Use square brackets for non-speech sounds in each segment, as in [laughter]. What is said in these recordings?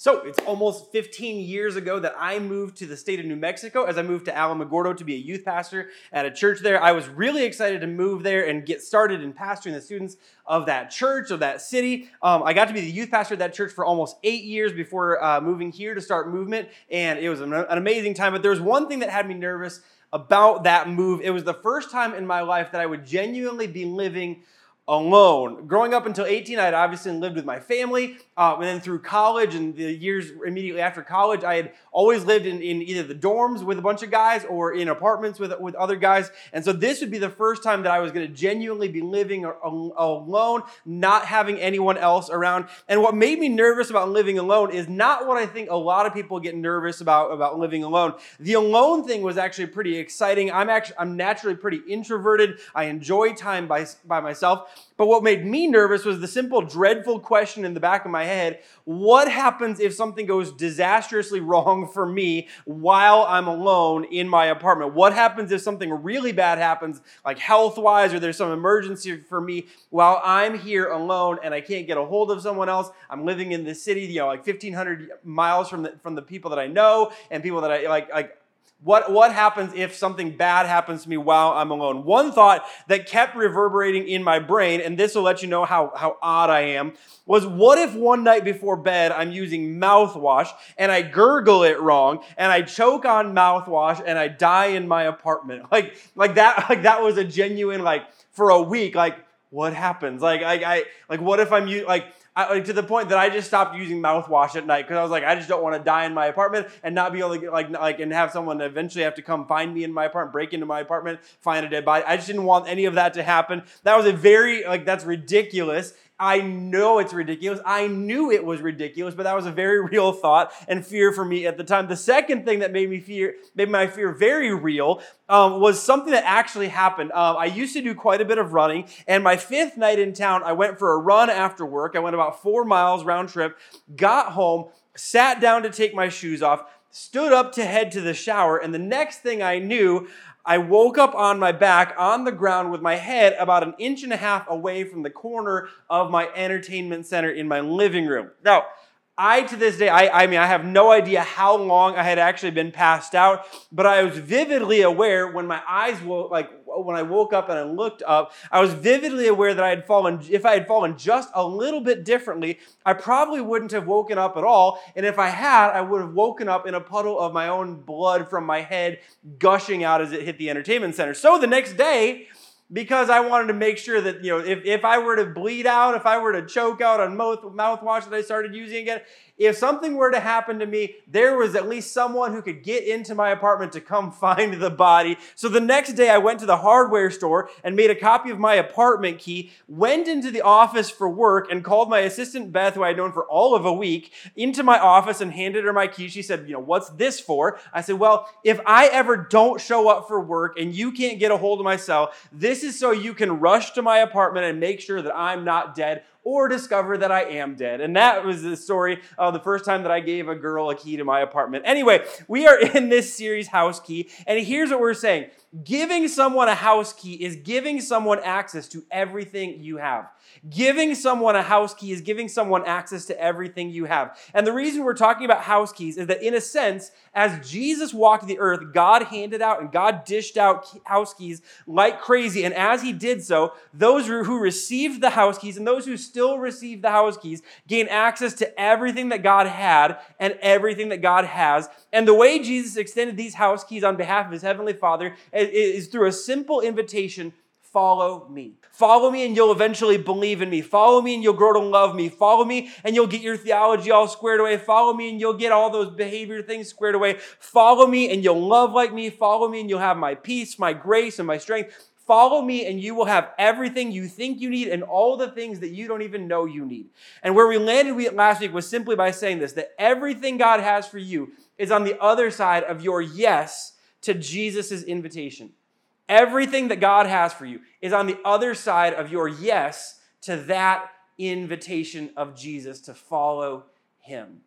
So it's almost 15 years ago that I moved to the state of New Mexico as I moved to Alamogordo to be a youth pastor at a church there. I was really excited to move there and get started in pastoring the students of that church, of that city. Um, I got to be the youth pastor at that church for almost eight years before uh, moving here to start movement, and it was an, an amazing time. But there was one thing that had me nervous about that move. It was the first time in my life that I would genuinely be living alone. Growing up until 18, I had obviously lived with my family. Um, and then through college and the years immediately after college, I had always lived in, in either the dorms with a bunch of guys or in apartments with, with other guys. And so this would be the first time that I was going to genuinely be living alone, not having anyone else around. And what made me nervous about living alone is not what I think a lot of people get nervous about, about living alone. The alone thing was actually pretty exciting. I'm actually, I'm naturally pretty introverted. I enjoy time by, by myself. But what made me nervous was the simple, dreadful question in the back of my head what happens if something goes disastrously wrong for me while I'm alone in my apartment? What happens if something really bad happens, like health wise, or there's some emergency for me while I'm here alone and I can't get a hold of someone else? I'm living in the city, you know, like 1,500 miles from the, from the people that I know and people that I like, like what, what happens if something bad happens to me while I'm alone? One thought that kept reverberating in my brain, and this will let you know how, how odd I am, was what if one night before bed I'm using mouthwash and I gurgle it wrong and I choke on mouthwash and I die in my apartment? [laughs] Like, like that, [laughs] like that was a genuine, like, for a week, like, what happens? Like, I, I like, what if I'm like, I, like, to the point that I just stopped using mouthwash at night because I was like, I just don't want to die in my apartment and not be able to get, like like and have someone eventually have to come find me in my apartment, break into my apartment, find a dead body. I just didn't want any of that to happen. That was a very like that's ridiculous. I know it's ridiculous. I knew it was ridiculous, but that was a very [laughs] real thought and fear for me at the time. The second thing that made me fear, made my fear very real, um, was something that actually happened. Um, I used to do quite a bit of running, and my fifth night in town, I went for a run after work. I went about four miles round trip, got home, sat down to take my shoes off, stood up to head to the shower, and the next thing I knew, I woke up on my back on the ground with my head about an inch and a half away from the corner of my entertainment center in my living room. Now, I, to this day, I, I mean, I have no idea how long I had actually been passed out, but I was vividly aware when my eyes were like, when I woke up and I looked up, I was vividly aware that I had fallen, if I had fallen just a little bit differently, I probably wouldn't have woken up at all. And if I had, I would have woken up in a puddle of my own blood from my head gushing out as it hit the entertainment center. So the next day, because I wanted to make sure that, you know, if, if I were to bleed out, if I were to choke out on mouth, mouthwash that I started using again, if something were to happen to me, there was at least someone who could get into my apartment to come [laughs] find the body. So the next day, I went to the hardware store and made a copy of my apartment key, went into the office for work, and called my assistant, Beth, who I had known for all of a week, into my office and handed her my key. She said, You know, what's this for? I said, Well, if I ever don't show up for work and you can't get a hold of my cell, this is so you can rush to my apartment and make sure that I'm not dead or discover that I am dead. And that was the story of the first time that I gave a girl a key to my apartment. Anyway, we are [laughs] in this series, House Key, and here's what we're saying giving someone a house key is giving someone access to everything you have. Giving someone a house key is giving someone access to everything you have. And the reason we're talking about house keys is that, in a sense, as Jesus walked the earth, God handed out and God dished out house keys like crazy. And as he did so, those who received the house keys and those who still receive the house keys gain access to everything that God had and everything that God has. And the way Jesus extended these house keys on behalf of his heavenly Father is through a simple invitation follow me. Follow me and you'll eventually believe in me. Follow me and you'll grow to love me. Follow me and you'll get your theology all squared away. Follow me and you'll get all those behavior things squared away. Follow me and you'll love like me. Follow me and you'll have my peace, my grace, and my strength. Follow me and you will have everything you think you need and all the things that you don't even know you need. And where we landed last week was simply by saying this that everything God has for you is on the other side of your yes to Jesus' invitation. Everything that God has for you is on the other side of your yes to that invitation of Jesus to follow him.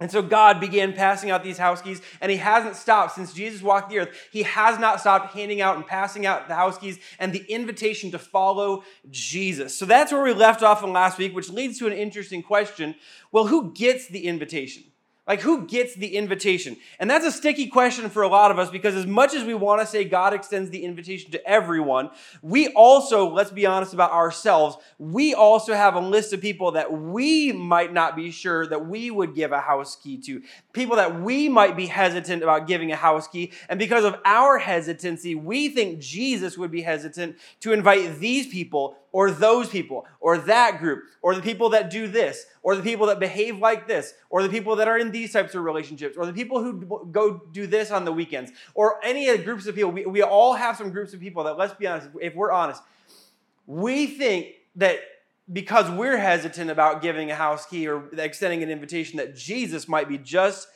And so God began passing out these house keys, and He hasn't stopped since Jesus walked the earth. He has not stopped handing out and passing out the house keys and the invitation to follow Jesus. So that's where we left off in last week, which leads to an interesting question. Well, who gets the invitation? Like, who gets the invitation? And that's a sticky question for a lot of us because, as much as we want to say God extends the invitation to everyone, we also, let's be honest about ourselves, we also have a list of people that we might not be sure that we would give a house key to. People that we might be hesitant about giving a house key. And because of our hesitancy, we think Jesus would be hesitant to invite these people or those people or that group or the people that do this or the people that behave like this or the people that are in these types of relationships or the people who go do this on the weekends or any of the groups of people we, we all have some groups of people that let's be honest if we're honest we think that because we're hesitant about giving a house key or extending an invitation that jesus might be just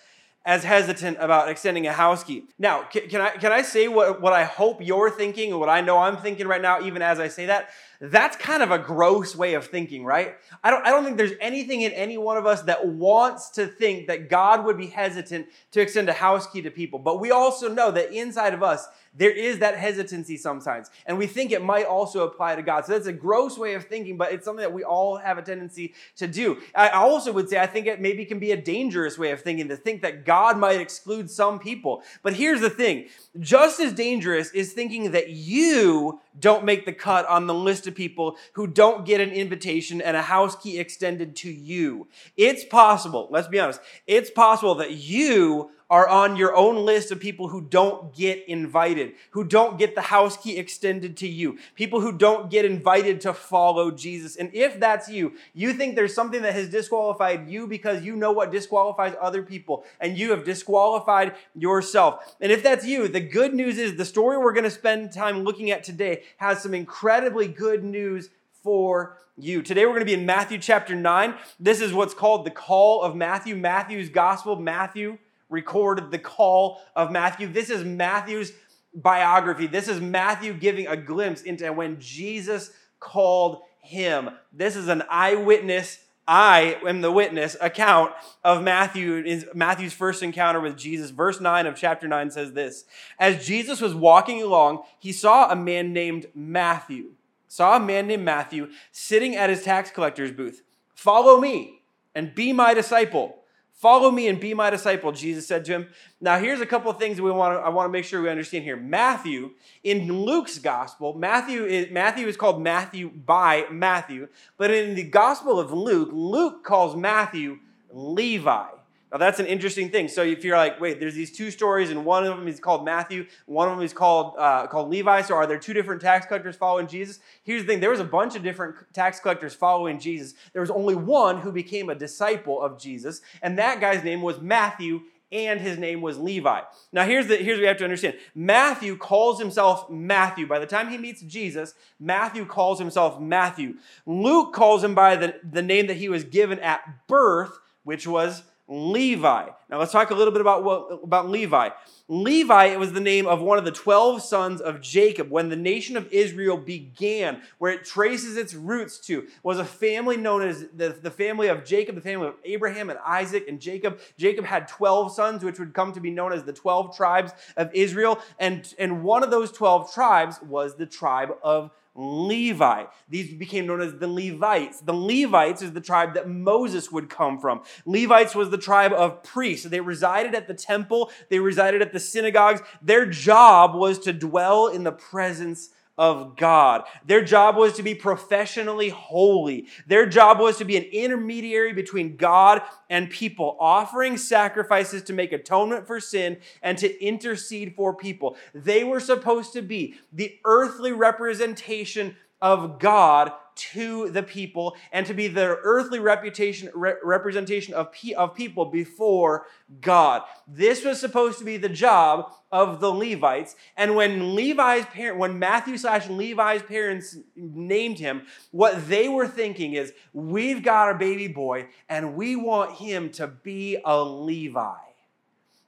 as hesitant about extending a house key. Now, can, can, I, can I say what, what I hope you're thinking and what I know I'm thinking right now, even as I say that? That's kind of a gross way of thinking, right? I don't, I don't think there's anything in any one of us that wants to think that God would be hesitant to extend a house key to people. But we also know that inside of us, there is that hesitancy sometimes. And we think it might also apply to God. So that's a gross way of thinking, but it's something that we all have a tendency to do. I also would say I think it maybe can be a dangerous way of thinking to think that God might exclude some people. But here's the thing just as dangerous is thinking that you don't make the cut on the list of people who don't get an invitation and a house key extended to you. It's possible, let's be honest, it's possible that you are on your own list of people who don't get invited, who don't get the house key extended to you, people who don't get invited to follow Jesus. And if that's you, you think there's something that has disqualified you because you know what disqualifies other people and you have disqualified yourself. And if that's you, the good news is the story we're going to spend time looking at today has some incredibly good news for you. Today we're going to be in Matthew chapter 9. This is what's called the call of Matthew, Matthew's gospel. Matthew recorded the call of Matthew. This is Matthew's biography. This is Matthew giving a glimpse into when Jesus called him. This is an eyewitness I am the witness account of Matthew Matthew's first encounter with Jesus. Verse 9 of chapter 9 says this. As Jesus was walking along, he saw a man named Matthew. Saw a man named Matthew sitting at his tax collector's booth. Follow me and be my disciple. Follow me and be my disciple, Jesus said to him. Now, here's a couple of things we want to, I want to make sure we understand here. Matthew, in Luke's gospel, Matthew is, Matthew is called Matthew by Matthew, but in the gospel of Luke, Luke calls Matthew Levi. Now that's an interesting thing. So if you're like, wait, there's these two stories, and one of them is called Matthew, one of them is called uh, called Levi. So are there two different tax collectors following Jesus? Here's the thing: there was a bunch of different tax collectors following Jesus. There was only one who became a disciple of Jesus, and that guy's name was Matthew. And his name was Levi. Now, here's, the, here's what we have to understand. Matthew calls himself Matthew. By the time he meets Jesus, Matthew calls himself Matthew. Luke calls him by the, the name that he was given at birth, which was Levi. Now let's talk a little bit about what, about Levi. Levi it was the name of one of the 12 sons of Jacob when the nation of Israel began, where it traces its roots to, was a family known as the, the family of Jacob, the family of Abraham and Isaac and Jacob. Jacob had 12 sons, which would come to be known as the 12 tribes of Israel. And, and one of those 12 tribes was the tribe of Levi. These became known as the Levites. The Levites is the tribe that Moses would come from. Levites was the tribe of priests. They resided at the temple, they resided at the synagogues. Their job was to dwell in the presence of God. Their job was to be professionally holy. Their job was to be an intermediary between God and people, offering sacrifices to make atonement for sin and to intercede for people. They were supposed to be the earthly representation of God to the people and to be the earthly reputation re- representation of, pe- of people before God. This was supposed to be the job of the Levites. And when Levi's parent, when Matthew slash Levi's parents named him, what they were thinking is, we've got a baby boy and we want him to be a Levi.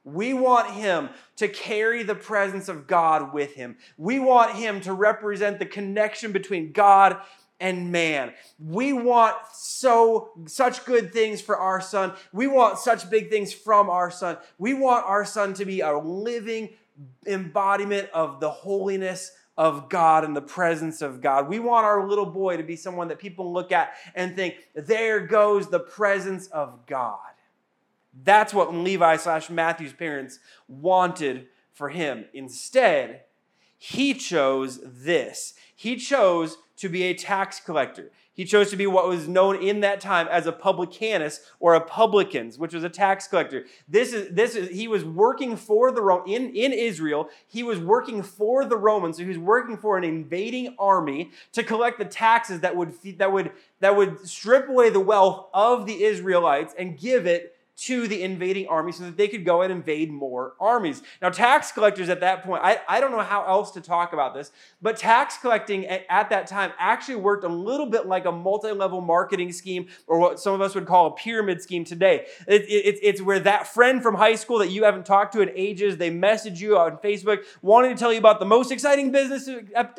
We want him to carry the presence of God with him. We want him to represent the connection between God and man. We want so such good things for our son. We want such big things from our son. We want our son to be a living embodiment of the holiness of God and the presence of God. We want our little boy to be someone that people look at and think, there goes the presence of God. That's what Levi slash Matthew's parents wanted for him. Instead, he chose this. He chose to be a tax collector. He chose to be what was known in that time as a publicanus or a publicans, which was a tax collector. This is this is he was working for the Rome in, in Israel. He was working for the Romans, so he was working for an invading army to collect the taxes that would that would that would strip away the wealth of the Israelites and give it to the invading army so that they could go and invade more armies. Now, tax collectors at that point, I, I don't know how else to talk about this, but tax collecting at, at that time actually worked a little bit like a multi level marketing scheme or what some of us would call a pyramid scheme today. It, it, it's where that friend from high school that you haven't talked to in ages, they message you on Facebook wanting to tell you about the most exciting business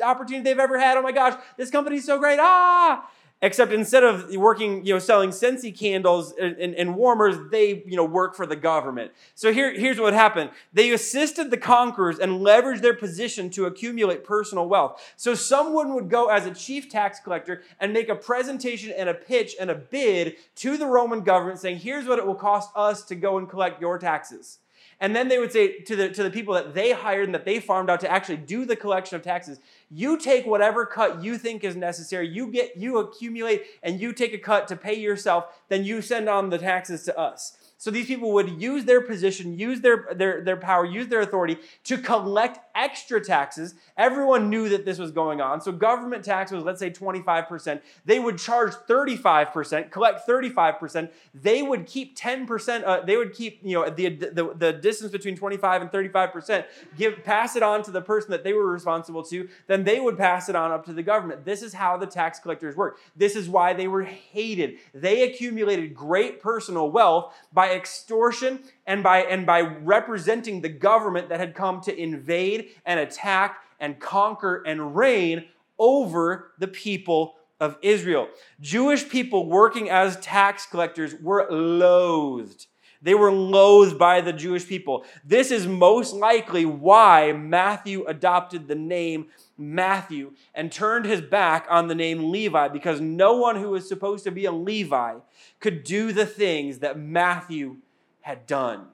opportunity they've ever had. Oh my gosh, this company's so great. Ah! Except instead of working, you know, selling Scentsy candles and, and, and, warmers, they, you know, work for the government. So here, here's what happened. They assisted the conquerors and leveraged their position to accumulate personal wealth. So someone would go as a chief tax collector and make a presentation and a pitch and a bid to the Roman government saying, here's what it will cost us to go and collect your taxes. And then they would say to the, to the people that they hired and that they farmed out to actually do the collection of taxes, you take whatever cut you think is necessary, you get you accumulate and you take a cut to pay yourself, then you send on the taxes to us. So these people would use their position, use their, their, their power, use their authority to collect extra taxes. Everyone knew that this was going on. So government tax was, let's say, 25%. They would charge 35%, collect 35%. They would keep 10%, uh, they would keep, you know, the, the, the distance between 25 and 35%, give, pass it on to the person that they were responsible to. Then they would pass it on up to the government. This is how the tax collectors work. This is why they were hated. They accumulated great personal wealth by extortion and by, and by representing the government that had come to invade and attack and conquer and reign over the people of Israel. Jewish people working as tax collectors were loathed. They were loathed by the Jewish people. This is most likely why Matthew adopted the name Matthew and turned his back on the name Levi because no one who was supposed to be a Levi could do the things that Matthew had done.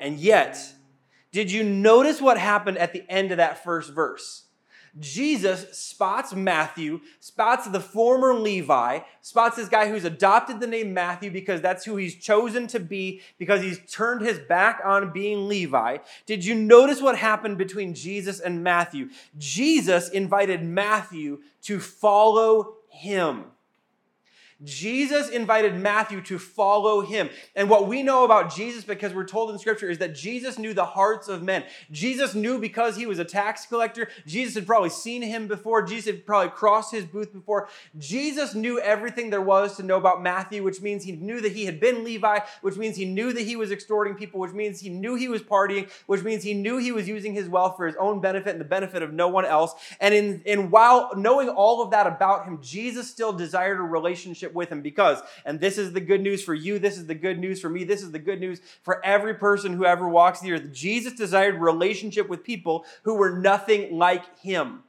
And yet, did you notice what happened at the end of that first verse? Jesus spots Matthew, spots the former Levi, spots this guy who's adopted the name Matthew because that's who he's chosen to be, because he's turned his back on being Levi. Did you notice what happened between Jesus and Matthew? Jesus invited Matthew to follow him. Jesus invited Matthew to follow him. And what we know about Jesus, because we're told in scripture, is that Jesus knew the hearts of men. Jesus knew because he was a tax collector. Jesus had probably seen him before. Jesus had probably crossed his booth before. Jesus knew everything there was to know about Matthew, which means he knew that he had been Levi, which means he knew that he was extorting people, which means he knew he was partying, which means he knew he was using his wealth for his own benefit and the benefit of no one else. And in, in while knowing all of that about him, Jesus still desired a relationship relationship with him because, and this is the good news for you, this is the good news for me, this is the good news for every person who ever walks the earth. Jesus desired relationship with people who were nothing like him.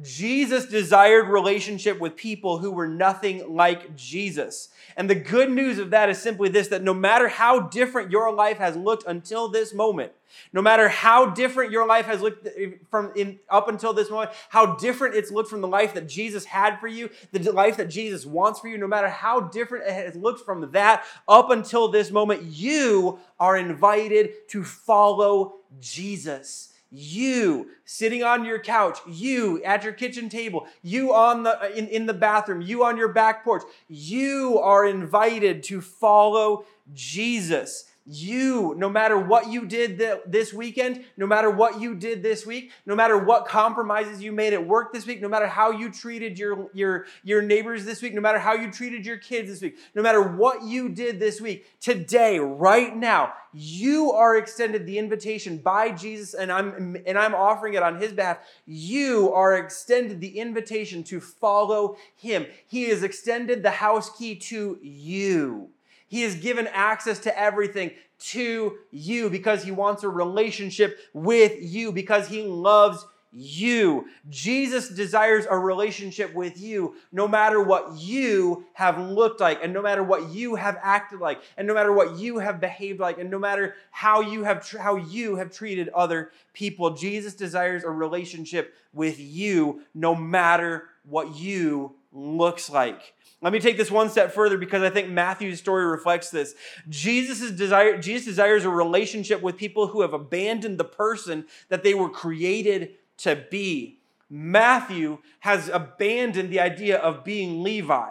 Jesus desired relationship with people who were nothing like Jesus. And the good news of that is simply this that no matter how different your life has looked until this moment, no matter how different your life has looked from in, up until this moment, how different it's looked from the life that Jesus had for you, the life that Jesus wants for you, no matter how different it has looked from that up until this moment, you are invited to follow Jesus you sitting on your couch you at your kitchen table you on the uh, in, in the bathroom you on your back porch you are invited to follow jesus you, no matter what you did this weekend, no matter what you did this week, no matter what compromises you made at work this week, no matter how you treated your, your, your neighbors this week, no matter how you treated your kids this week, no matter what you did this week, today, right now, you are extended the invitation by Jesus, and I'm, and I'm offering it on his behalf. You are extended the invitation to follow him. He has extended the house key to you. He has given access to everything to you because he wants a relationship with you, because he loves you. Jesus desires a relationship with you no matter what you have looked like, and no matter what you have acted like, and no matter what you have behaved like, and no matter how you have, how you have treated other people. Jesus desires a relationship with you no matter what you looks like. Let me take this one step further because I think Matthew's story reflects this. Jesus' desire, Jesus desires a relationship with people who have abandoned the person that they were created to be. Matthew has abandoned the idea of being Levi.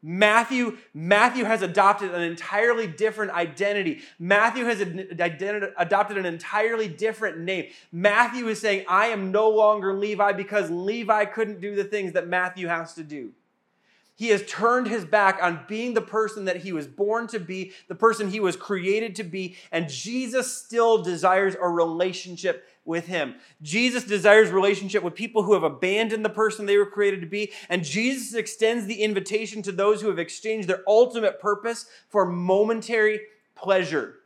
Matthew, Matthew has adopted an entirely different identity. Matthew has adopted an entirely different name. Matthew is saying, I am no longer Levi because Levi couldn't do the things that Matthew has to do. He has turned his back on being the person that he was born to be, the person he was created to be, and Jesus still desires a relationship with him. Jesus desires relationship with people who have abandoned the person they were created to be, and Jesus extends the invitation to those who have exchanged their ultimate purpose for momentary pleasure.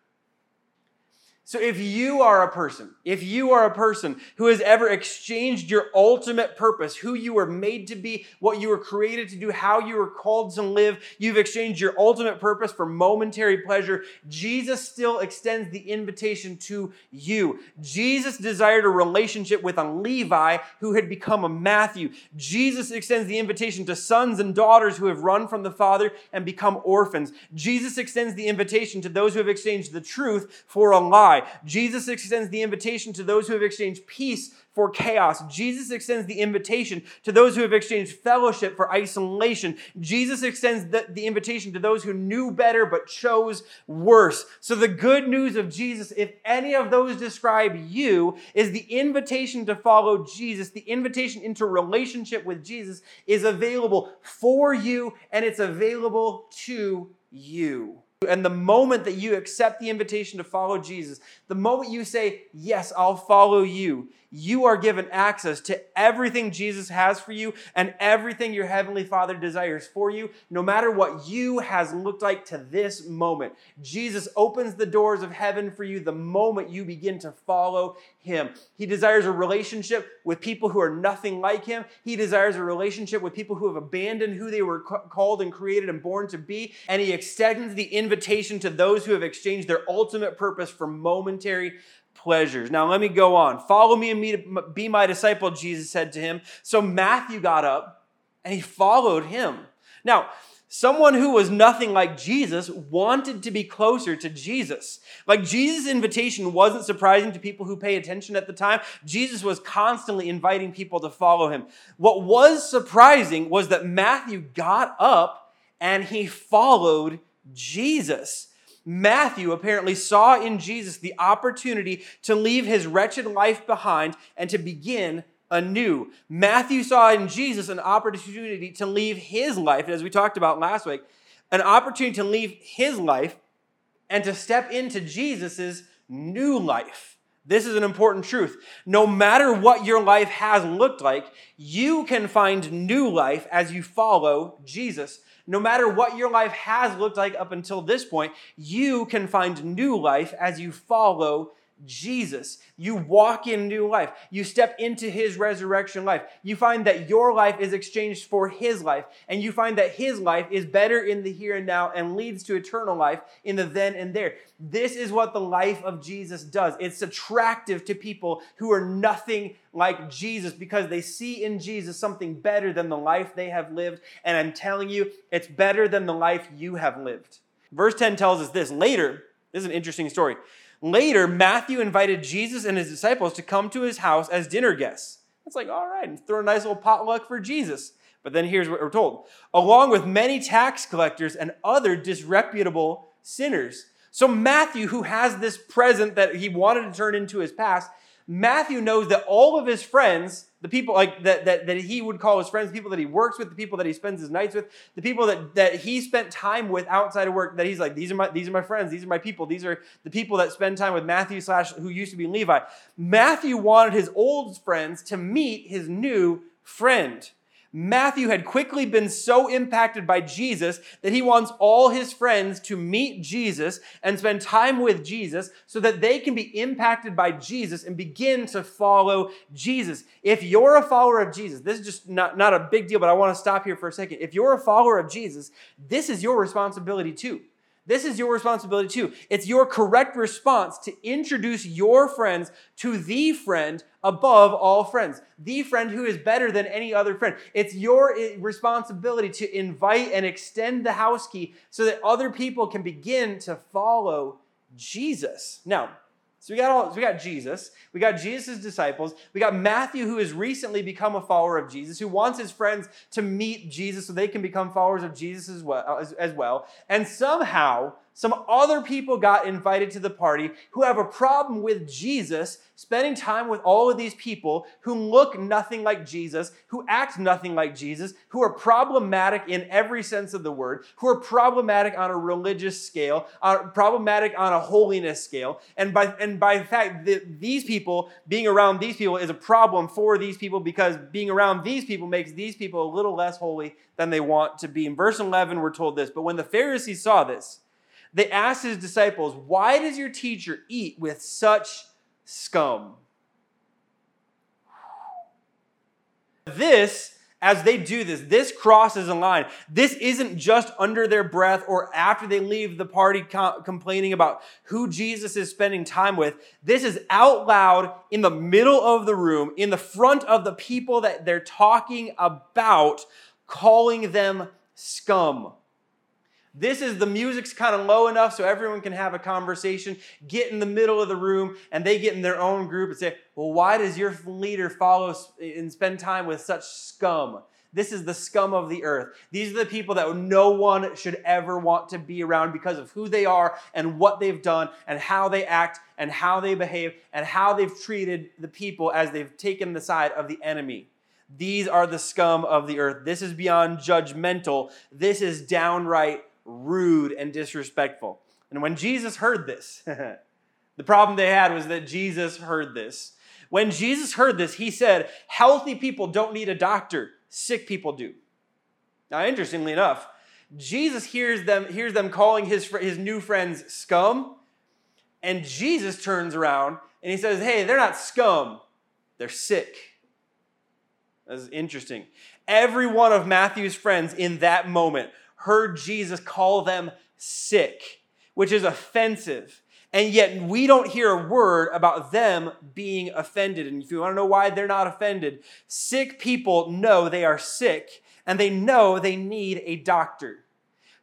So if you are a person, if you are a person who has ever exchanged your ultimate purpose, who you were made to be, what you were created to do, how you were called to live, you've exchanged your ultimate purpose for momentary pleasure, Jesus still extends the invitation to you. Jesus desired a relationship with a Levi who had become a Matthew. Jesus extends the invitation to sons and daughters who have run from the Father and become orphans. Jesus extends the invitation to those who have exchanged the truth for a lie. Jesus extends the invitation to those who have exchanged peace for chaos. Jesus extends the invitation to those who have exchanged fellowship for isolation. Jesus extends the, the invitation to those who knew better but chose worse. So, the good news of Jesus, if any of those describe you, is the invitation to follow Jesus, the invitation into relationship with Jesus is available for you and it's available to you. And the moment that you accept the invitation to follow Jesus, the moment you say, Yes, I'll follow you, you are given access to everything Jesus has for you and everything your Heavenly Father desires for you, no matter what you has looked like to this moment. Jesus opens the doors of heaven for you the moment you begin to follow Him. He desires a relationship with people who are nothing like Him. He desires a relationship with people who have abandoned who they were called and created and born to be. And He extends the invitation to those who have exchanged their ultimate purpose for momentary pleasures. Now, let me go on. Follow me and be my disciple, Jesus said to him. So Matthew got up and he followed him. Now, someone who was nothing like Jesus wanted to be closer to Jesus. Like Jesus' invitation wasn't surprising to people who pay attention at the time. Jesus was constantly inviting people to follow him. What was surprising was that Matthew got up and he followed Jesus. Matthew apparently saw in Jesus the opportunity to leave his wretched life behind and to begin anew. Matthew saw in Jesus an opportunity to leave his life, as we talked about last week, an opportunity to leave his life and to step into Jesus' new life. This is an important truth. No matter what your life has looked like, you can find new life as you follow Jesus no matter what your life has looked like up until this point, you can find new life as you follow Jesus. You walk in new life. You step into his resurrection life. You find that your life is exchanged for his life, and you find that his life is better in the here and now and leads to eternal life in the then and there. This is what the life of Jesus does. It's attractive to people who are nothing like Jesus because they see in Jesus something better than the life they have lived. And I'm telling you, it's better than the life you have lived. Verse 10 tells us this. Later, this is an interesting story. Later, Matthew invited Jesus and his disciples to come to his house as dinner guests. It's like, all right, throw a nice little potluck for Jesus. But then here's what we're told along with many tax collectors and other disreputable sinners. So, Matthew, who has this present that he wanted to turn into his past, Matthew knows that all of his friends, the people like that, that, that he would call his friends, people that he works with, the people that he spends his nights with, the people that, that he spent time with outside of work, that he's like, these are my these are my friends, these are my people, these are the people that spend time with Matthew slash who used to be Levi. Matthew wanted his old friends to meet his new friend. Matthew had quickly been so impacted by Jesus that he wants all his friends to meet Jesus and spend time with Jesus so that they can be impacted by Jesus and begin to follow Jesus. If you're a follower of Jesus, this is just not, not a big deal, but I want to stop here for a second. If you're a follower of Jesus, this is your responsibility too. This is your responsibility too. It's your correct response to introduce your friends to the friend above all friends, the friend who is better than any other friend. It's your eh, responsibility to invite and extend the house key so that other people can begin to follow Jesus. Now, so we got all, so we got Jesus, we got Jesus' disciples, we got Matthew who has recently become a follower of Jesus, who wants his friends to meet Jesus so they can become followers of Jesus as well, as, as well. And somehow some other people got invited to the party who have a problem with Jesus spending time with all of these people who look nothing like Jesus, who act nothing like Jesus, who are problematic in every sense of the word, who are problematic on a religious scale, uh, problematic on a holiness scale. And by, and by the fact, that these people, being around these people is a problem for these people because being around these people makes these people a little less holy than they want to be. In verse 11, we're told this, but when the Pharisees saw this, they asked his disciples, Why does your teacher eat with such scum? This, as they do this, this crosses a line. This isn't just under their breath or after they leave the party co- complaining about who Jesus is spending time with. This is out loud in the middle of the room, in the front of the people that they're talking about, calling them scum. This is the music's kind of low enough so everyone can have a conversation, get in the middle of the room, and they get in their own group and say, Well, why does your leader follow and spend time with such scum? This is the scum of the earth. These are the people that no one should ever want to be around because of who they are and what they've done and how they act and how they behave and how they've treated the people as they've taken the side of the enemy. These are the scum of the earth. This is beyond judgmental. This is downright rude, and disrespectful. And when Jesus heard this, [laughs] the problem they had was that Jesus heard this. When Jesus heard this, he said, Healthy people don't need a doctor, sick people do. Now, interestingly enough, Jesus hears them, hears them calling his, his new friends scum, and Jesus turns around and he says, Hey, they're not scum, they're sick. That's interesting. Every one of Matthew's friends in that moment heard Jesus call them sick, which is offensive. And yet we don't hear a word about them being offended. And if you want to know why they're not offended, sick people know they are sick and they know they need a doctor.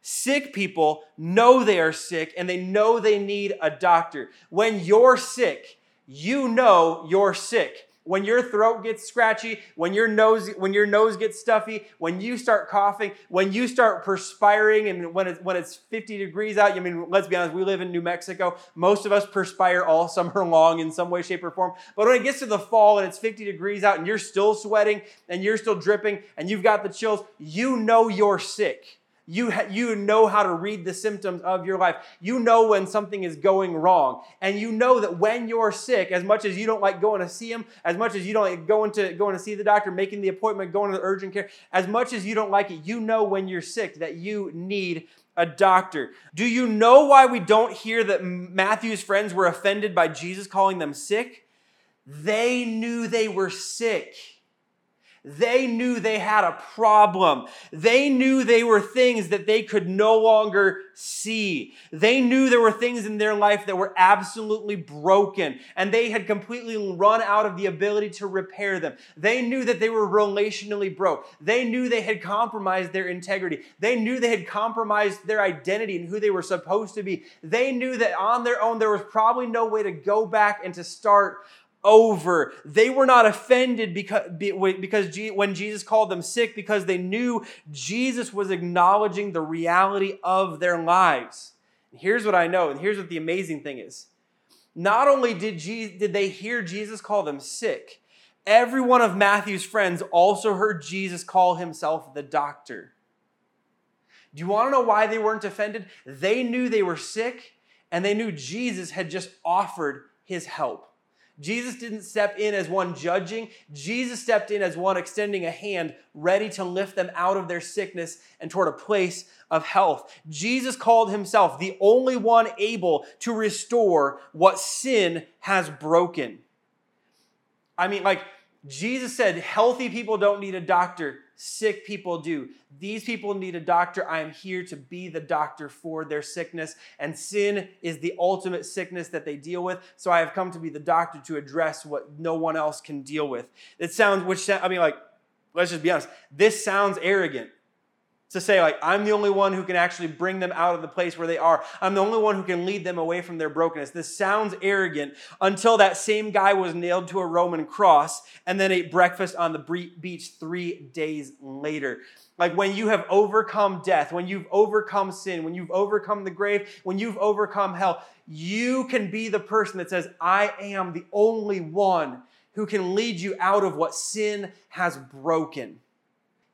Sick people know they are sick and they know they need a doctor. When you're sick, you know you're sick when your throat gets scratchy, when your nose when your nose gets stuffy, when you start coughing, when you start perspiring, and when it's when it's 50 degrees out. I mean, let's be honest, we live in New Mexico. Most of us perspire all [laughs] summer long in some way, shape, or form. But when it gets to the fall and it's 50 degrees out, and you're still sweating and you're still dripping and you've got the chills, you know you're sick. You, ha- you know how to read the symptoms of your life. You know when something is going wrong. And you know that when you're sick, as much as you don't like going to see him, as much as you don't like going to, going to see the doctor, making the appointment, going to the urgent care, as much as you don't like it, you know when you're sick that you need a doctor. Do you know why we don't hear that Matthew's friends were offended by Jesus calling them sick? They knew they were sick. They knew they had a problem. They knew they were things that they could no longer see. They knew there were things in their life that were absolutely broken and they had completely run out of the ability to repair them. They knew that they were relationally broke. They knew they had compromised their integrity. They knew they had compromised their identity and who they were supposed to be. They knew that on their own there was probably no way to go back and to start over. They were not offended because, because when Jesus called them sick, because they knew Jesus was acknowledging the reality of their lives. Here's what I know, and here's what the amazing thing is. Not only did, Je- did they hear Jesus call them sick, every one of Matthew's friends also heard Jesus call himself the doctor. Do you want to know why they weren't offended? They knew they were sick, and they knew Jesus had just offered his help. Jesus didn't step in as one judging. Jesus stepped in as one extending a hand, ready to lift them out of their sickness and toward a place of health. Jesus called himself the only one able to restore what sin has broken. I mean, like, Jesus said, healthy people don't need a doctor, sick people do. These people need a doctor. I am here to be the doctor for their sickness. And sin is the ultimate sickness that they deal with. So I have come to be the doctor to address what no one else can deal with. It sounds, which, I mean, like, let's just be honest, this sounds arrogant to say like i'm the only one who can actually bring them out of the place where they are. I'm the only one who can lead them away from their brokenness. This sounds arrogant until that same guy was nailed to a roman cross and then ate breakfast on the beach three days later. Like when you have overcome death when you've overcome sin when you've overcome the grave when you've overcome hell you can be the person that says i am the only one who can lead you out of what sin has broken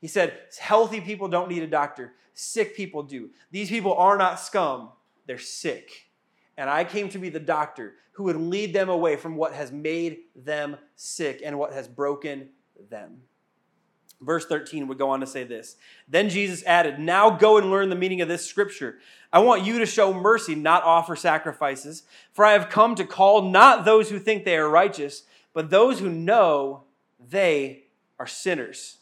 he said, Healthy people don't need a doctor, sick people do. These people are not scum, they're sick. And I came to be the doctor who would lead them away from what has made them sick and what has broken them. Verse 13 would go on to say this Then Jesus added, Now go and learn the meaning of this scripture. I want you to show mercy, not offer sacrifices, for I have come to call not those who think they are righteous, but those who know they are sinners.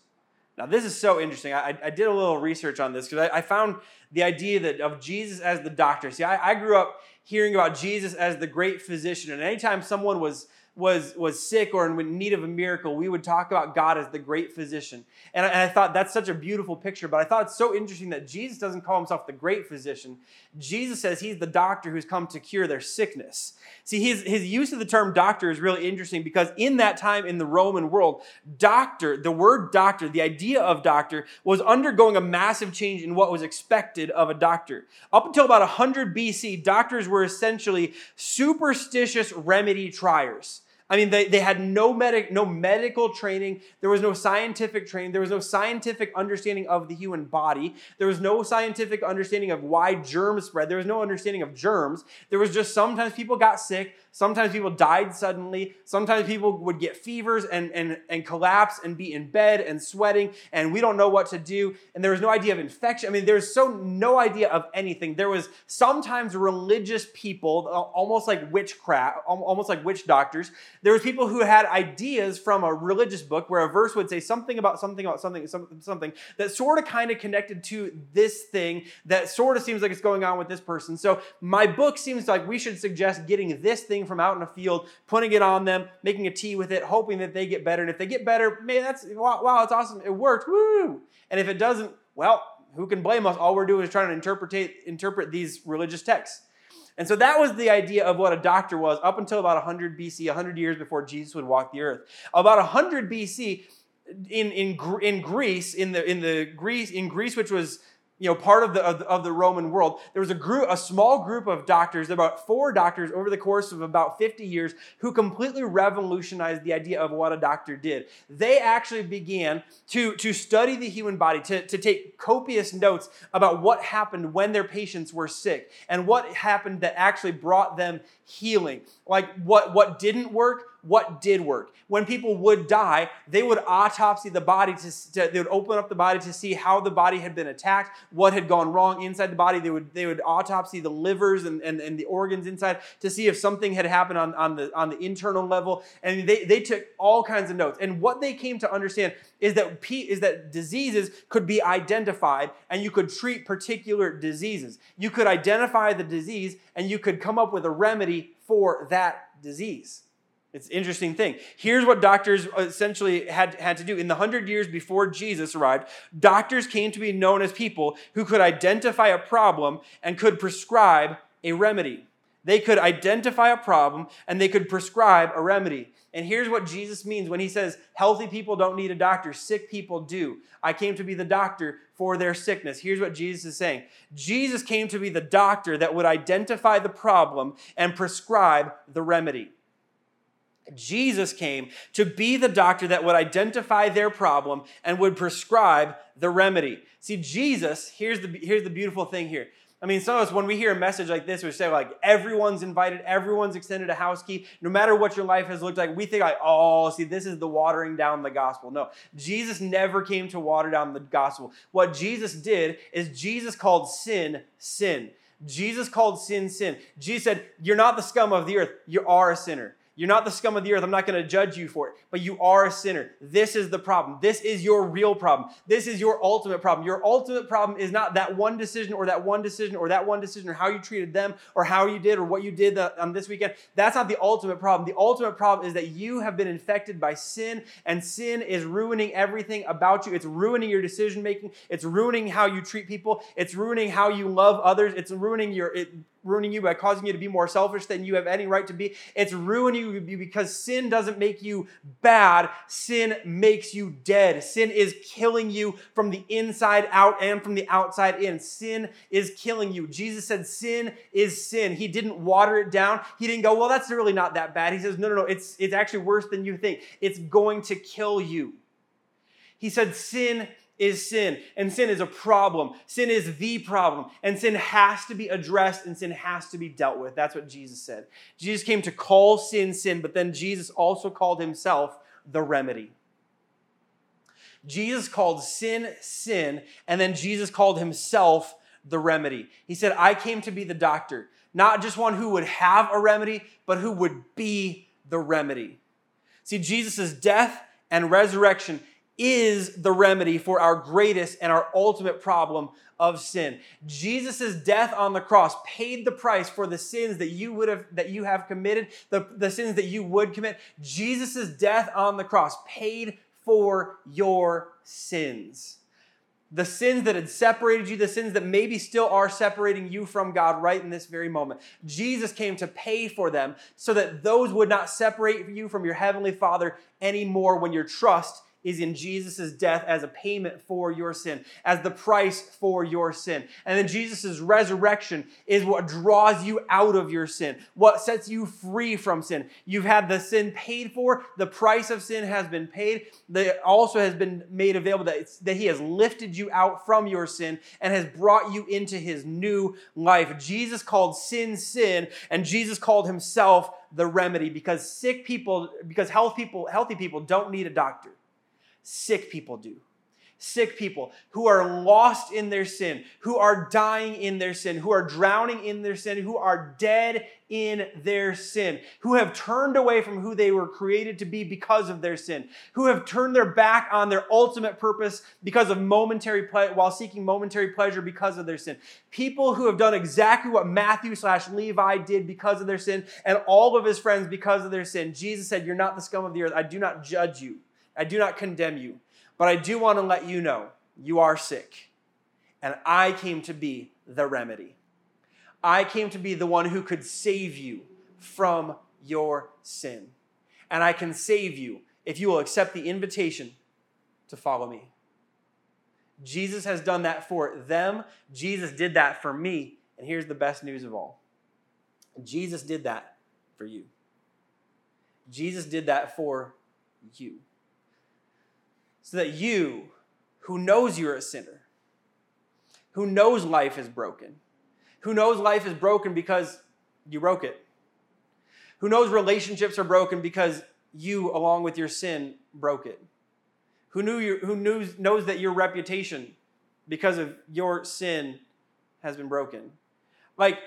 Now, this is so interesting. I, I did a little research on this because I, I, found the idea that of Jesus as the doctor. See, I, I grew up hearing about Jesus as the great physician, and anytime someone was was was sick or in need of a miracle, we would talk about God as the great physician. And I, and I, thought that's such a beautiful picture. But I thought it's so interesting that Jesus doesn't call himself the great physician. Jesus says he's the doctor who's come to cure their sickness. See, his, his use of the term doctor is really interesting because in that time in the Roman world, doctor, the word doctor, the idea of doctor, was undergoing a massive change in what was expected of a doctor. Up until about 100 BC, doctors were essentially superstitious remedy triers. I mean, they, they had no, medic, no medical training. There was no scientific training. There was no scientific understanding of the human body. There was no scientific understanding of why germs spread. There was no understanding of germs. There was just sometimes people got sick. Sometimes people died suddenly. Sometimes people would get fevers and, and, and collapse and be in bed and sweating, and we don't know what to do. And there was no idea of infection. I mean, there's so no idea of anything. There was sometimes religious people, almost like witchcraft, almost like witch doctors. There was people who had ideas from a religious book where a verse would say something about something about something, something that sort of kind of connected to this thing that sort of seems like it's going on with this person. So my book seems like we should suggest getting this thing from out in a field, putting it on them, making a tea with it, hoping that they get better. And if they get better, man, that's wow, wow it's awesome. It worked. Woo! And if it doesn't, well, who can blame us? All we're doing is trying to interpret interpret these religious texts. And so that was the idea of what a doctor was up until about 100 BC, 100 years before Jesus would walk the earth. About 100 BC, in, in, in Greece, in the, in the Greece, in Greece, which was you know, part of the, of the, of the Roman world. There was a group, a small group of doctors, about four doctors over the course of about 50 years, who completely revolutionized the idea of what a doctor did. They actually began to, to study the human body, to, to take copious notes about what happened when their patients were sick and what happened that actually brought them healing. Like what, what didn't work, what did work. When people would die, they would autopsy the body to, to, they would open up the body to see how the body had been attacked, what had gone wrong inside the body. They would they would autopsy the livers and, and, and the organs inside to see if something had happened on, on the on the internal level. And they, they took all kinds of notes. And what they came to understand is that P, is that diseases could be identified and you could treat particular diseases. You could identify the disease and you could come up with a remedy for that disease. It's an interesting thing. Here's what doctors uh, essentially had, had to do. In the hundred years before Jesus arrived, doctors came to be known as people who could identify a problem and could prescribe a remedy. They could identify a problem and they could prescribe a remedy. And here's what Jesus means when he says, Healthy people don't need a doctor, sick people do. I came to be the doctor for their sickness. Here's what Jesus is saying Jesus came to be the doctor that would identify the problem and prescribe the remedy. Jesus came to be the doctor that would identify their problem and would prescribe the remedy. See, Jesus, here's the, here's the beautiful thing here. I mean, some of us, when we hear a message like this, we say, like, everyone's invited, everyone's extended a house key, no matter what your life has looked like, we think, like, oh, see, this is the watering down the gospel. No, Jesus never came to water down the gospel. What Jesus did is Jesus called sin, sin. Jesus called sin, sin. Jesus said, You're not the scum of the earth, you are a sinner. You're not the scum of the earth. I'm not going to judge you for it, but you are a sinner. This is the problem. This is your real problem. This is your ultimate problem. Your ultimate problem is not that one decision or that one decision or that one decision or how you treated them or how you did or what you did on um, this weekend. That's not the ultimate problem. The ultimate problem is that you have been infected by sin and sin is ruining everything about you. It's ruining your decision making. It's ruining how you treat people. It's ruining how you love others. It's ruining your, it, ruining you by causing you to be more selfish than you have any right to be. It's ruining you because sin doesn't make you bad. Sin makes you dead. Sin is killing you from the inside out and from the outside in. Sin is killing you. Jesus said sin is sin. He didn't water it down. He didn't go, well, that's really not that bad. He says, no, no, no, it's, it's actually worse than you think. It's going to kill you. He said sin is sin, and sin is a problem. Sin is the problem, and sin has to be addressed and sin has to be dealt with. That's what Jesus said. Jesus came to call sin sin, but then Jesus also called himself the remedy. Jesus called sin sin, and then Jesus called himself the remedy. He said, I came to be the doctor, not just one who would have a remedy, but who would be the remedy. See, Jesus' death and resurrection is the remedy for our greatest and our ultimate problem of sin. Jesus' death on the cross paid the price for the sins that you would have that you have committed, the, the sins that you would commit. Jesus' death on the cross paid for your sins. The sins that had separated you, the sins that maybe still are separating you from God right in this very moment. Jesus came to pay for them so that those would not separate you from your heavenly Father anymore when your trust is in Jesus' death as a payment for your sin, as the price for your sin. And then Jesus' resurrection is what draws you out of your sin, what sets you free from sin. You've had the sin paid for, the price of sin has been paid. That also has been made available that, that He has lifted you out from your sin and has brought you into His new life. Jesus called sin sin, and Jesus called Himself the remedy because sick people, because health people, healthy people don't need a doctor sick people do. Sick people who are lost in their sin, who are dying in their sin, who are drowning in their sin, who are dead in their sin, who have turned away from who they were created to be because of their sin, who have turned their back on their ultimate purpose because of momentary ple- while seeking momentary pleasure because of their sin. People who have done exactly what Matthew slash Levi did because of their sin, and all of his friends because of their sin. Jesus said, "You're not the scum of the earth. I do not judge you." I do not condemn you, but I do want to let you know you are sick. And I came to be the remedy. I came to be the one who could save you from your sin. And I can save you if you will accept the invitation to follow me. Jesus has done that for them. Jesus did that for me. And here's the best news of all Jesus did that for you. Jesus did that for you so that you, who knows you're a sinner, who knows life is broken, who knows life is broken because you broke it, who knows relationships are broken because you, along with your sin, broke it, who, knew your, who knows, knows that your reputation because of your sin has been broken. Like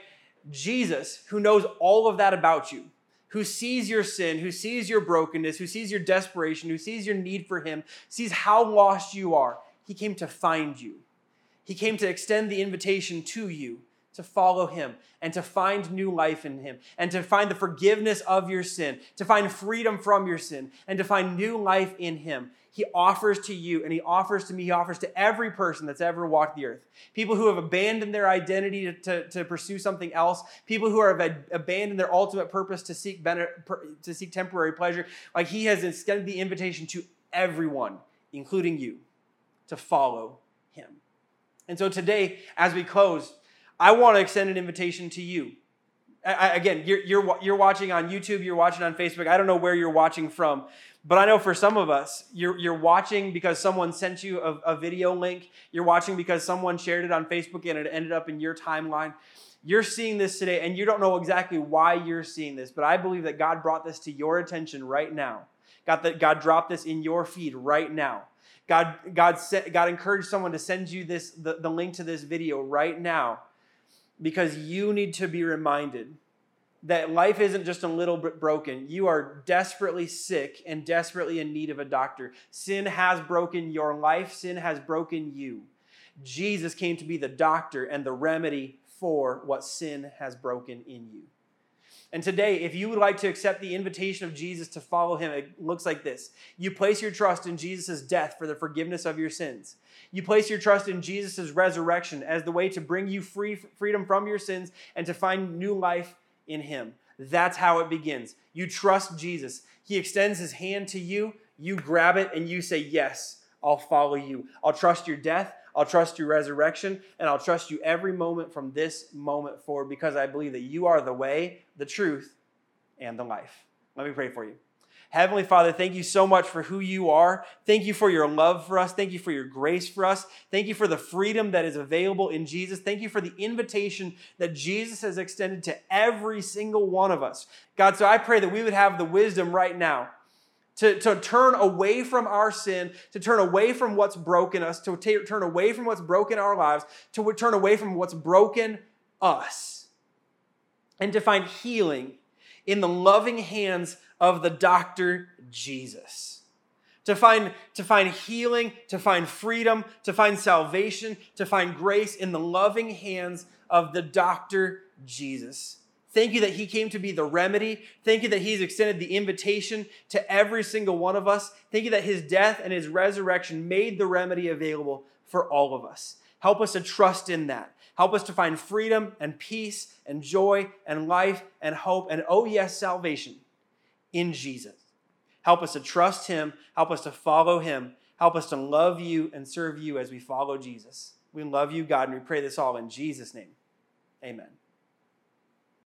Jesus, who knows all of that about you, who sees your sin, who sees your brokenness, who sees your desperation, who sees your need for Him, sees how lost you are. He came to find you. He came to extend the invitation to you to follow him and to find new life in him and to find the forgiveness of your sin, to find freedom from your sin, and to find new life in him. He offers to you and he offers to me, he offers to every person that's ever walked the earth. People who have abandoned their identity to, to, to pursue something else, people who have abandoned their ultimate purpose to seek, to seek temporary pleasure. Like he has extended the invitation to everyone, including you, to follow him. And so today, as we close, I want to extend an invitation to you. I, again, you're, you're, you're watching on YouTube, you're watching on Facebook. I don't know where you're watching from, but I know for some of us, you're, you're watching because someone sent you a, a video link. You're watching because someone shared it on Facebook and it ended up in your timeline. You're seeing this today and you don't know exactly why you're seeing this, but I believe that God brought this to your attention right now. God, that God dropped this in your feed right now. God, God, God encouraged someone to send you this, the, the link to this video right now because you need to be reminded that life isn't just a little bit broken. You are desperately sick and desperately in need of a doctor. Sin has broken your life, sin has broken you. Jesus came to be the doctor and the remedy for what sin has broken in you. And today, if you would like to accept the invitation of Jesus to follow him, it looks like this. You place your trust in Jesus' death for the forgiveness of your sins. You place your trust in Jesus' resurrection as the way to bring you free freedom from your sins and to find new life in him. That's how it begins. You trust Jesus. He extends his hand to you, you grab it, and you say, Yes, I'll follow you. I'll trust your death. I'll trust your resurrection, and I'll trust you every moment from this moment forward because I believe that you are the way, the truth, and the life. Let me pray for you. Heavenly Father, thank you so much for who you are. Thank you for your love for us. Thank you for your grace for us. Thank you for the freedom that is available in Jesus. Thank you for the invitation that Jesus has extended to every single one of us. God, so I pray that we would have the wisdom right now to, to turn away from our sin, to turn away from what's broken us, to t- turn away from what's broken our lives, to turn away from what's broken us, and to find healing in the loving hands of the doctor Jesus. To find, to find healing, to find freedom, to find salvation, to find grace in the loving hands of the doctor Jesus. Thank you that He came to be the remedy. Thank you that He's extended the invitation to every single one of us. Thank you that His death and His resurrection made the remedy available for all of us. Help us to trust in that. Help us to find freedom and peace and joy and life and hope and, oh, yes, salvation in Jesus. Help us to trust Him. Help us to follow Him. Help us to love you and serve you as we follow Jesus. We love you, God, and we pray this all in Jesus' name. Amen.